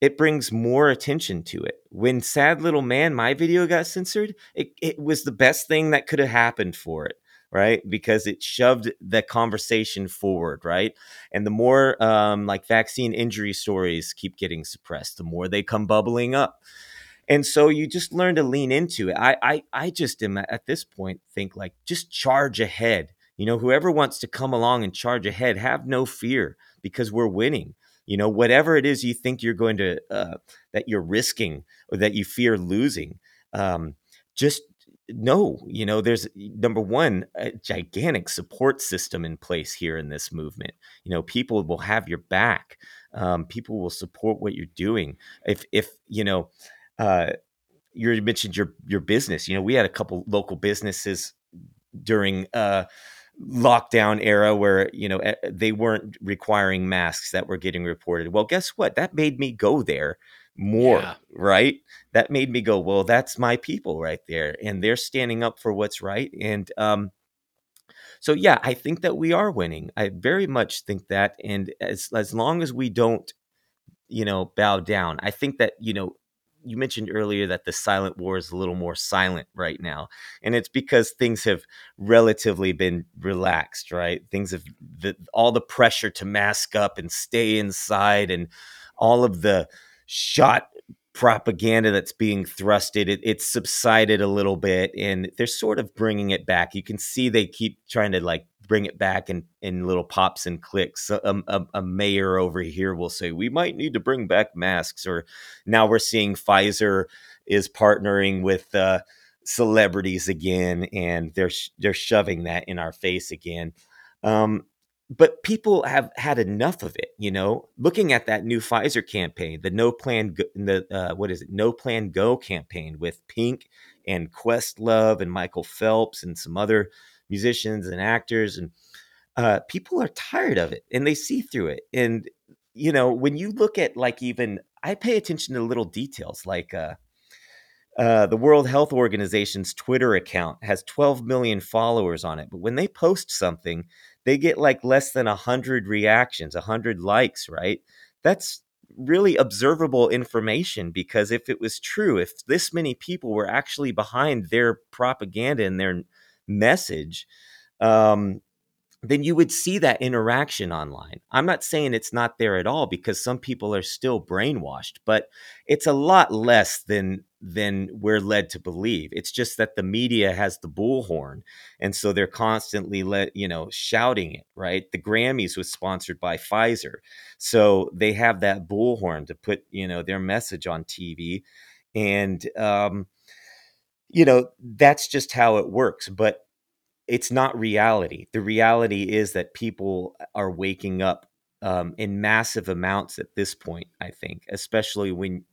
it brings more attention to it. When sad little man my video got censored it, it was the best thing that could have happened for it right? Because it shoved the conversation forward right? And the more um, like vaccine injury stories keep getting suppressed the more they come bubbling up. And so you just learn to lean into it. I i, I just am at this point think like just charge ahead you know, whoever wants to come along and charge ahead, have no fear because we're winning. You know, whatever it is you think you're going to, uh, that you're risking or that you fear losing, um, just know, you know, there's number one, a gigantic support system in place here in this movement. You know, people will have your back. Um, people will support what you're doing. If, if, you know, uh, you mentioned your your business. You know, we had a couple local businesses during uh, lockdown era where you know they weren't requiring masks that were getting reported. Well guess what? That made me go there more yeah. right? That made me go well that's my people right there and they're standing up for what's right and um so yeah i think that we are winning. I very much think that and as as long as we don't you know bow down i think that you know you mentioned earlier that the silent war is a little more silent right now and it's because things have relatively been relaxed right? Things have the, all the pressure to mask up and stay inside and all of the shot propaganda that's being thrusted it, it's subsided a little bit and they're sort of bringing it back. You can see they keep trying to like bring it back in, in little pops and clicks. A, a, a, mayor over here will say, we might need to bring back masks. Or now we're seeing Pfizer is partnering with uh, celebrities again, and they're, they're shoving that in our face again. Um, but people have had enough of it, you know. Looking at that new Pfizer campaign, the No Plan, Go, the uh, what is it, No Plan Go campaign with Pink and Questlove and Michael Phelps and some other musicians and actors and uh, people are tired of it and they see through it and you know when you look at like even i pay attention to little details like uh, uh, the world health organization's twitter account has 12 million followers on it but when they post something they get like less than 100 reactions 100 likes right? That's really observable information because if it was true if this many people were actually behind their propaganda and their message, um, then you would see that interaction online. I'm not saying it's not there at all because some people are still brainwashed, but it's a lot less than than we're led to believe. It's just that the media has the bullhorn, and so they're constantly let you know shouting it. Right, the Grammys was sponsored by Pfizer, so they have that bullhorn to put you know their message on TV, and um, you know, that's just how it works. But it's not reality. The reality is that people are waking up um, in massive amounts at this point, I think, especially when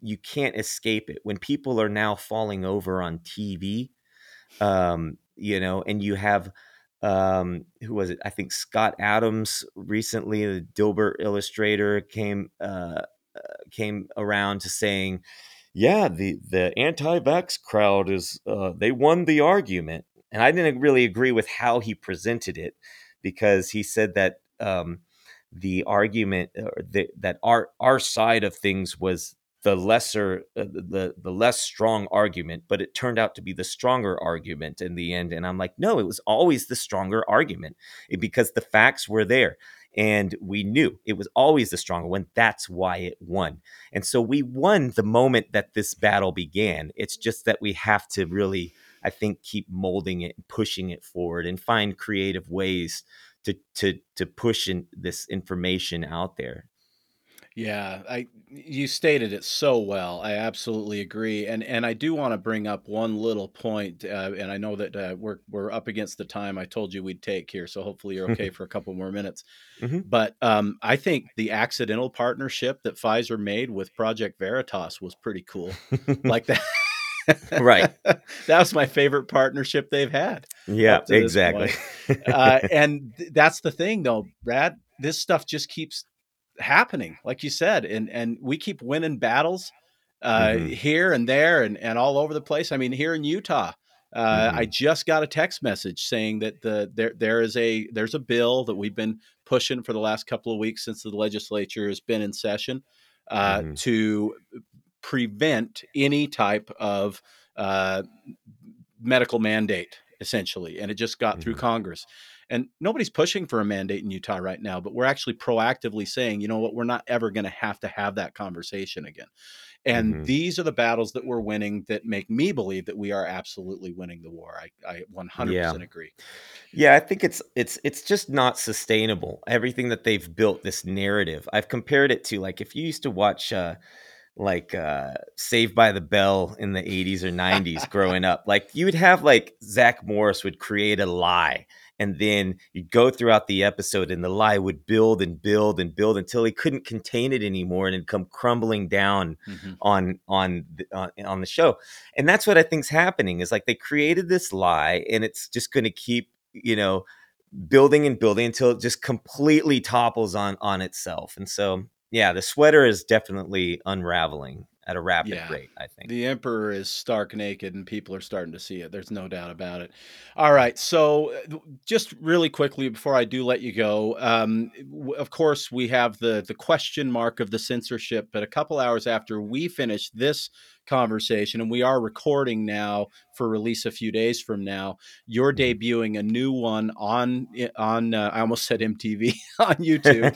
you can't escape it. When people are now falling over on TV, um, you know, and you have um, who was it? I think Scott Adams recently, the Dilbert illustrator, came uh, uh, came around to saying, yeah, the the anti-vax crowd is uh, they won the argument, and I didn't really agree with how he presented it because he said that um, the argument uh, the, that our our side of things was the lesser uh, the the less strong argument but it turned out to be the stronger argument in the end and i'm like no it was always the stronger argument because the facts were there and we knew it was always the stronger one. That's why it won. And so we won the moment that this battle began. It's just that we have to really, I think, keep molding it and pushing it forward and find creative ways to to to push in this information out there. Yeah, I you stated it so well. I absolutely agree, and and I do want to bring up one little point, uh, and I know that uh, we're we're up against the time I told you we'd take here, so hopefully you're okay for a couple more minutes. Mm-hmm. But um, I think the accidental partnership that Pfizer made with Project Veritas was pretty cool, like that. right. that was my favorite partnership they've had. Yeah, exactly. uh, and th- that's the thing, though, Brad. This stuff just keeps happening, like you said, and and we keep winning battles uh, mm-hmm. here and there and and all over the place. I mean, here in Utah, uh, mm-hmm. I just got a text message saying that the there there is a there's a bill that we've been pushing for the last couple of weeks since the legislature has been in session uh, mm-hmm. to prevent any type of uh, medical mandate, essentially, and it just got through mm-hmm. Congress. And nobody's pushing for a mandate in Utah right now, but we're actually proactively saying, you know what, we're not ever going to have to have that conversation again. And mm-hmm. these are the battles that we're winning that make me believe that we are absolutely winning the war. I, I 100% yeah. agree. Yeah, I think it's it's it's just not sustainable. Everything that they've built this narrative. I've compared it to like if you used to watch uh like uh Saved by the Bell in the 80s or 90s growing up. Like you would have like Zach Morris would create a lie and then you'd go throughout the episode and the lie would build and build and build until he couldn't contain it anymore and it'd come crumbling down mm-hmm. on on the, uh, on the show and that's what i think's happening is like they created this lie and it's just going to keep you know building and building until it just completely topples on on itself. And so, yeah, the sweater is definitely unraveling at a rapid Yeah. rate. I think. The emperor is stark naked, and people are starting to see it. There's no doubt about it. All right, so uh, just really quickly before I do let you go, um, w- of course we have the the question mark of the censorship. But a couple hours after we finish this conversation, and we are recording now for release a few days from now, you're Mhm. debuting a new one on on. Uh, I almost said MTV on YouTube,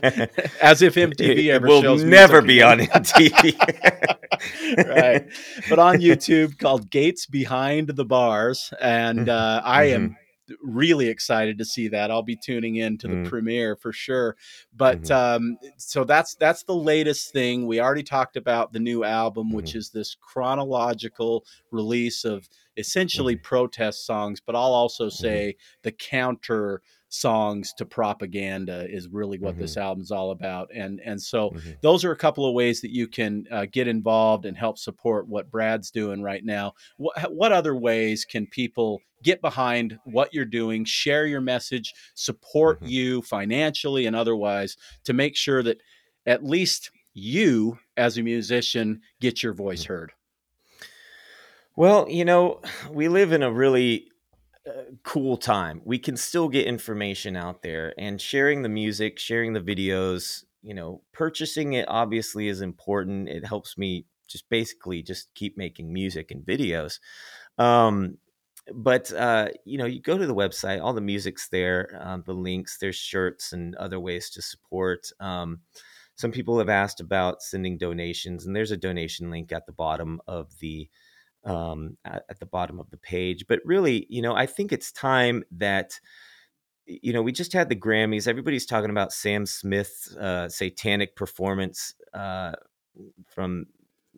as if MTV It ever will shows never be on MTV. right but on YouTube called Gates Behind the Bars. And uh, I am really excited to see that. I'll be tuning in to the Mm. premiere for sure. But Mhm. um, so that's that's the latest thing. We already talked about the new album, which is this chronological release of essentially protest songs, but I'll also say the counter songs to propaganda is really what this album's all about. And and so Mhm. those are a couple of ways that you can uh, get involved and help support what Brad's doing right now. What, what other ways can people get behind what you're doing, share your message, support Mhm. you financially and otherwise to make sure that at least you, as a musician, get your voice heard? Well, you know, we live in a really uh, cool time. We can still get information out there and sharing the music, sharing the videos, you know, purchasing it obviously is important. It helps me just basically just keep making music and videos. Um, but uh, you know, you go to the website, all the music's there, um, the links, there's shirts and other ways to support. Um, some people have asked about sending donations, and there's a donation link at the bottom of the um, at, at the bottom of the page. But really, you know, I think it's time that you know we just had the Grammys. Everybody's talking about Sam Smith's uh, satanic performance uh, from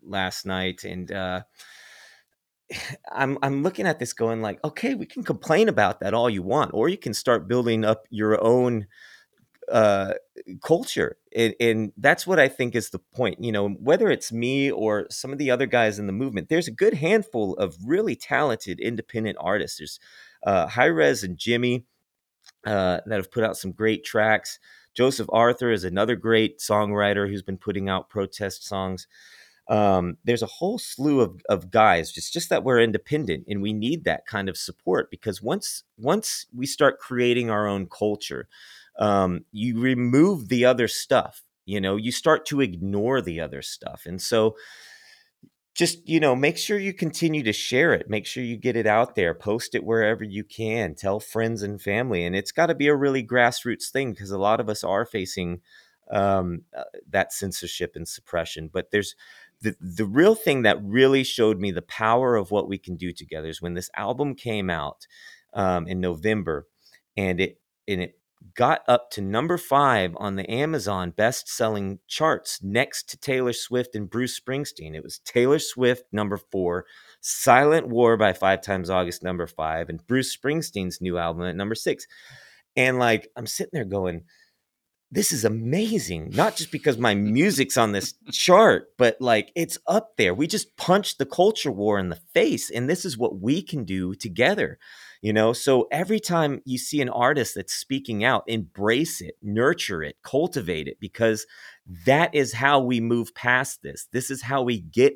last night, and uh, I'm I'm looking at this going like, okay, we can complain about that all you want, or you can start building up your own uh culture and, and that's what i think is the point you know whether it's me or some of the other guys in the movement there's a good handful of really talented independent artists. There's uh Hi-Rez and jimmy uh that have put out some great tracks. Joseph arthur is another great songwriter who's been putting out protest songs um, there's a whole slew of, of guys just just that we're independent and we need that kind of support because once once we start creating our own culture um, you remove the other stuff you know you start to ignore the other stuff. And so just you know make sure you continue to share it make sure you get it out there post it wherever you can tell friends and family and it's got to be a really grassroots thing because a lot of us are facing um, uh, that censorship and suppression but there's the, the real thing that really showed me the power of what we can do together is when this album came out um, in november and it and it got up to number five on the Amazon best selling charts next to Taylor Swift and Bruce Springsteen. It was Taylor Swift, number four, Silent War by Five Times August, number five, and Bruce Springsteen's new album at number six. And like, I'm sitting there going, this is amazing. Not just because my music's on this chart, but like it's up there. We just punched the culture war in the face, and this is what we can do together you know so every time you see an artist that's speaking out embrace it nurture it cultivate it because that is how we move past this this is how we get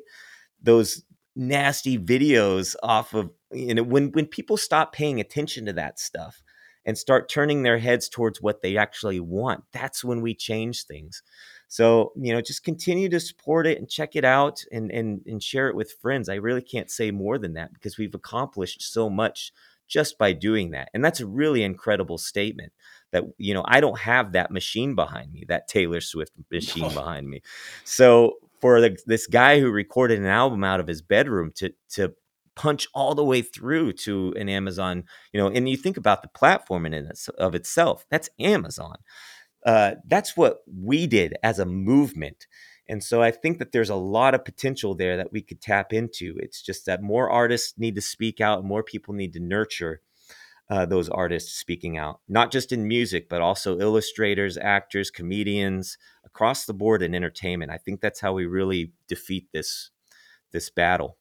those nasty videos off of you know when when people stop paying attention to that stuff and start turning their heads towards what they actually want that's when we change things so you know just continue to support it and check it out and and and share it with friends i really can't say more than that because we've accomplished so much just by doing that. And that's a really incredible statement that, you know, I don't have that machine behind me, that Taylor Swift machine behind me. So for the, this guy who recorded an album out of his bedroom to, to punch all the way through to an Amazon, you know, and you think about the platform in it of itself, that's Amazon. Uh, that's what we did as a movement. And so I think that there's a lot of potential there that we could tap into. It's just that more artists need to speak out, more people need to nurture uh, those artists speaking out, not just in music, but also illustrators, actors, comedians across the board in entertainment. I think that's how we really defeat this this battle.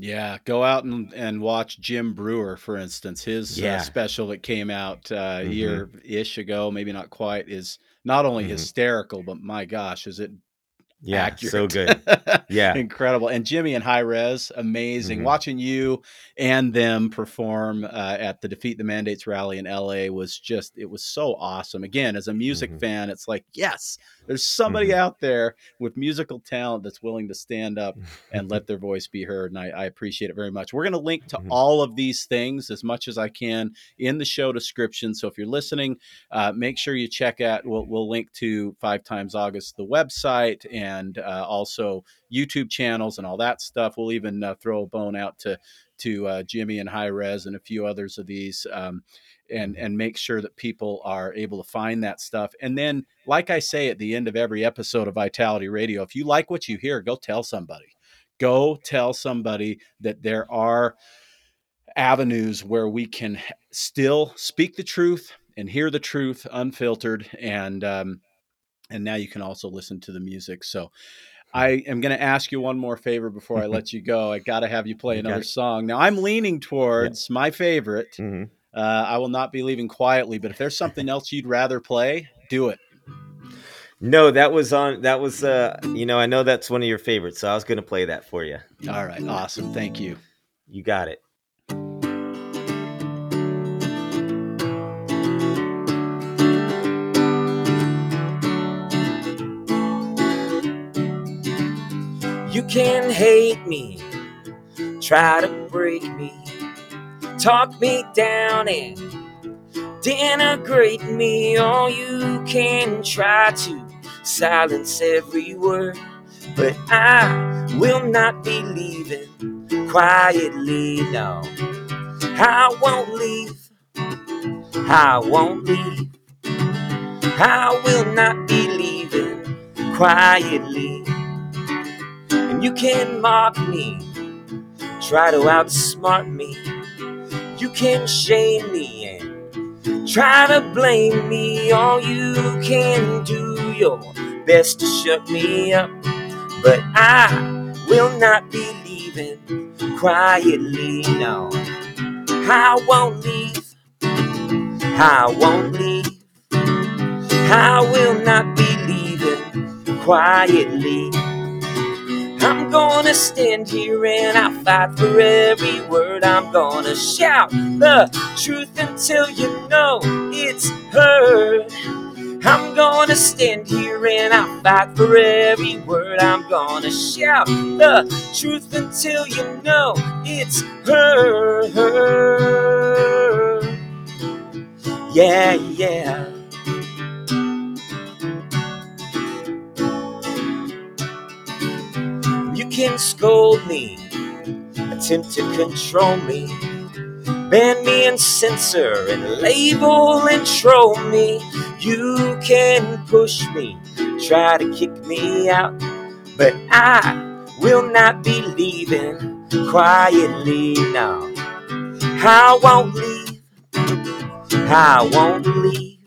Yeah, go out and, and watch Jim Breuer, for instance. His Yeah. uh, special that came out uh, a Mhm. year ish ago, maybe not quite, is not only Mhm. hysterical, but my gosh, is it Yeah, accurate? so good. Yeah. incredible. And Jimmy and Hi-Rez, amazing. Mhm. Watching you and them perform uh, at the Defeat the Mandates rally in LA was just, it was so awesome. Again, as a music Mhm. fan, it's like, yes, there's somebody Mhm. out there with musical talent that's willing to stand up and let their voice be heard. And I, I appreciate it very much. We're going to link to Mhm. all of these things as much as I can in the show description. So if you're listening, uh, make sure you check out. We'll, we'll link to Five Times August, the website, and uh, also YouTube channels and all that stuff. We'll even uh, throw a bone out to to uh, Jimmy and Hi-Rez and a few others of these. Um, and, and make sure that people are able to find that stuff. And then, like I say at the end of every episode of Vitality Radio, if you like what you hear, go tell somebody. Go tell somebody that there are avenues where we can still speak the truth and hear the truth unfiltered and um, and now you can also listen to the music. So i am going to ask you one more favor before i let you go i got to have you play another song. Now i'm leaning towards my favorite Mhm. Uh, i will not be leaving quietly but if there's something else you'd rather play do it No, that was on. That was. Uh, you know, I know that's one of your favorites, so I was going to play that for you. all right awesome thank you You got it. You can hate me, try to break me, talk me down and denigrate me. Or you can try to silence every word, but I will not be leaving quietly. No, I won't leave. I won't leave. I will not be leaving quietly. And you can mock me, try to outsmart me. You can shame me and try to blame me. All you can do your best to shut me up. But I will not be leaving quietly. No, I won't leave. I won't leave. I will not be leaving quietly. I'm gonna stand here and I'll fight for every word. I'm gonna shout the truth until you know it's heard. I'm gonna stand here and I'll fight for every word. I'm gonna shout the truth until you know it's heard. Yeah, yeah. Can scold me, attempt to control me, ban me and censor and label and troll me. You can push me, try to kick me out, but I will not be leaving quietly now. I won't leave. I won't leave.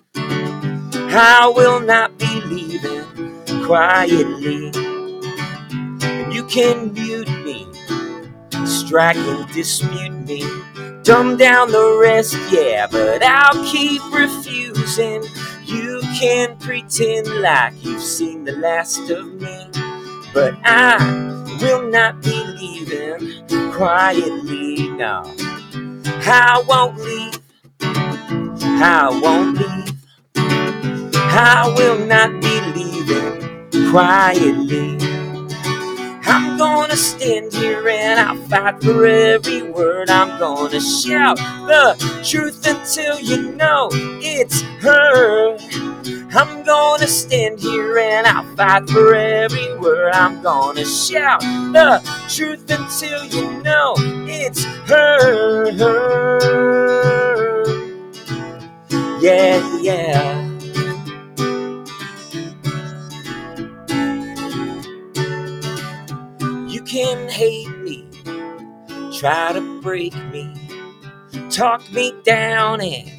I will not be leaving quietly. You can mute me, strike and dispute me, dumb down the rest, yeah, but I'll keep refusing. You can pretend like you've seen the last of me, but I will not be leaving quietly now. I won't leave. I won't leave. I will not be leaving quietly. I'm gonna stand here and I'll fight for every word. I'm gonna shout the truth until you know it's her. I'm gonna stand here and I'll fight for every word. I'm gonna shout the truth until you know it's her. Yeah, yeah. Can hate me, try to break me, talk me down and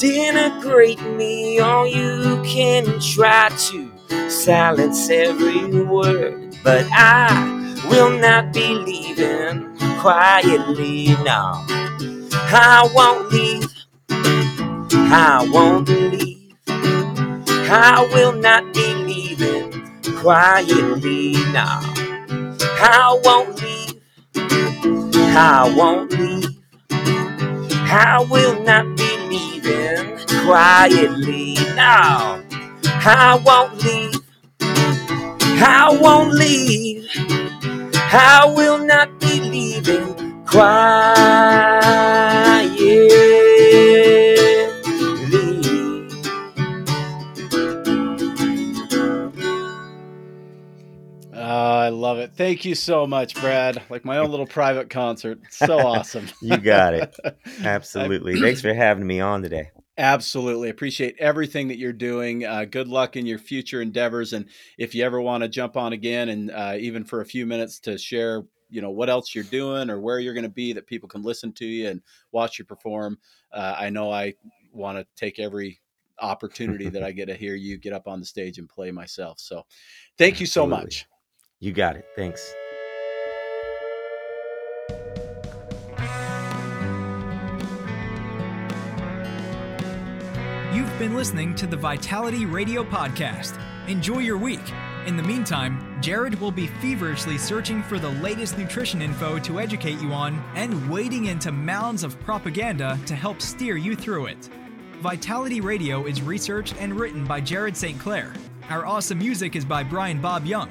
denigrate me. All you can try to silence every word, but I will not be leaving quietly. No, I won't leave. I won't leave. I will not be leaving quietly. I won't leave. I won't leave. I will not be leaving quietly. No, I won't leave. I won't leave. I will not be leaving quietly. Thank you so much, Brad. Like my own little private concert. So awesome. You got it. Absolutely. Thanks for having me on today. Absolutely. Appreciate everything that you're doing. Uh, good luck in your future endeavors. And if you ever want to jump on again and uh, even for a few minutes to share, you know, what else you're doing or where you're going to be that people can listen to you and watch you perform, uh, I know I want to take every opportunity that I get to hear you get up on the stage and play myself. So thank you so Absolutely. much. You got it. Thanks. You've been listening to the Vitality Radio Podcast. Enjoy your week. In the meantime, Jared will be feverishly searching for the latest nutrition info to educate you on and wading into mounds of propaganda to help steer you through it. Vitality Radio is researched and written by Jared St. Clair. Our awesome music is by Brian Bob Young.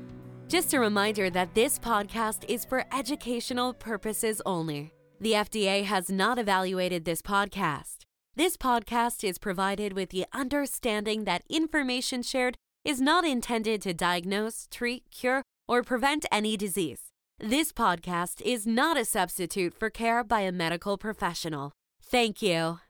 Just a reminder that this podcast is for educational purposes only. The FDA has not evaluated this podcast. This podcast is provided with the understanding that information shared is not intended to diagnose, treat, cure, or prevent any disease. This podcast is not a substitute for care by a medical professional. Thank you.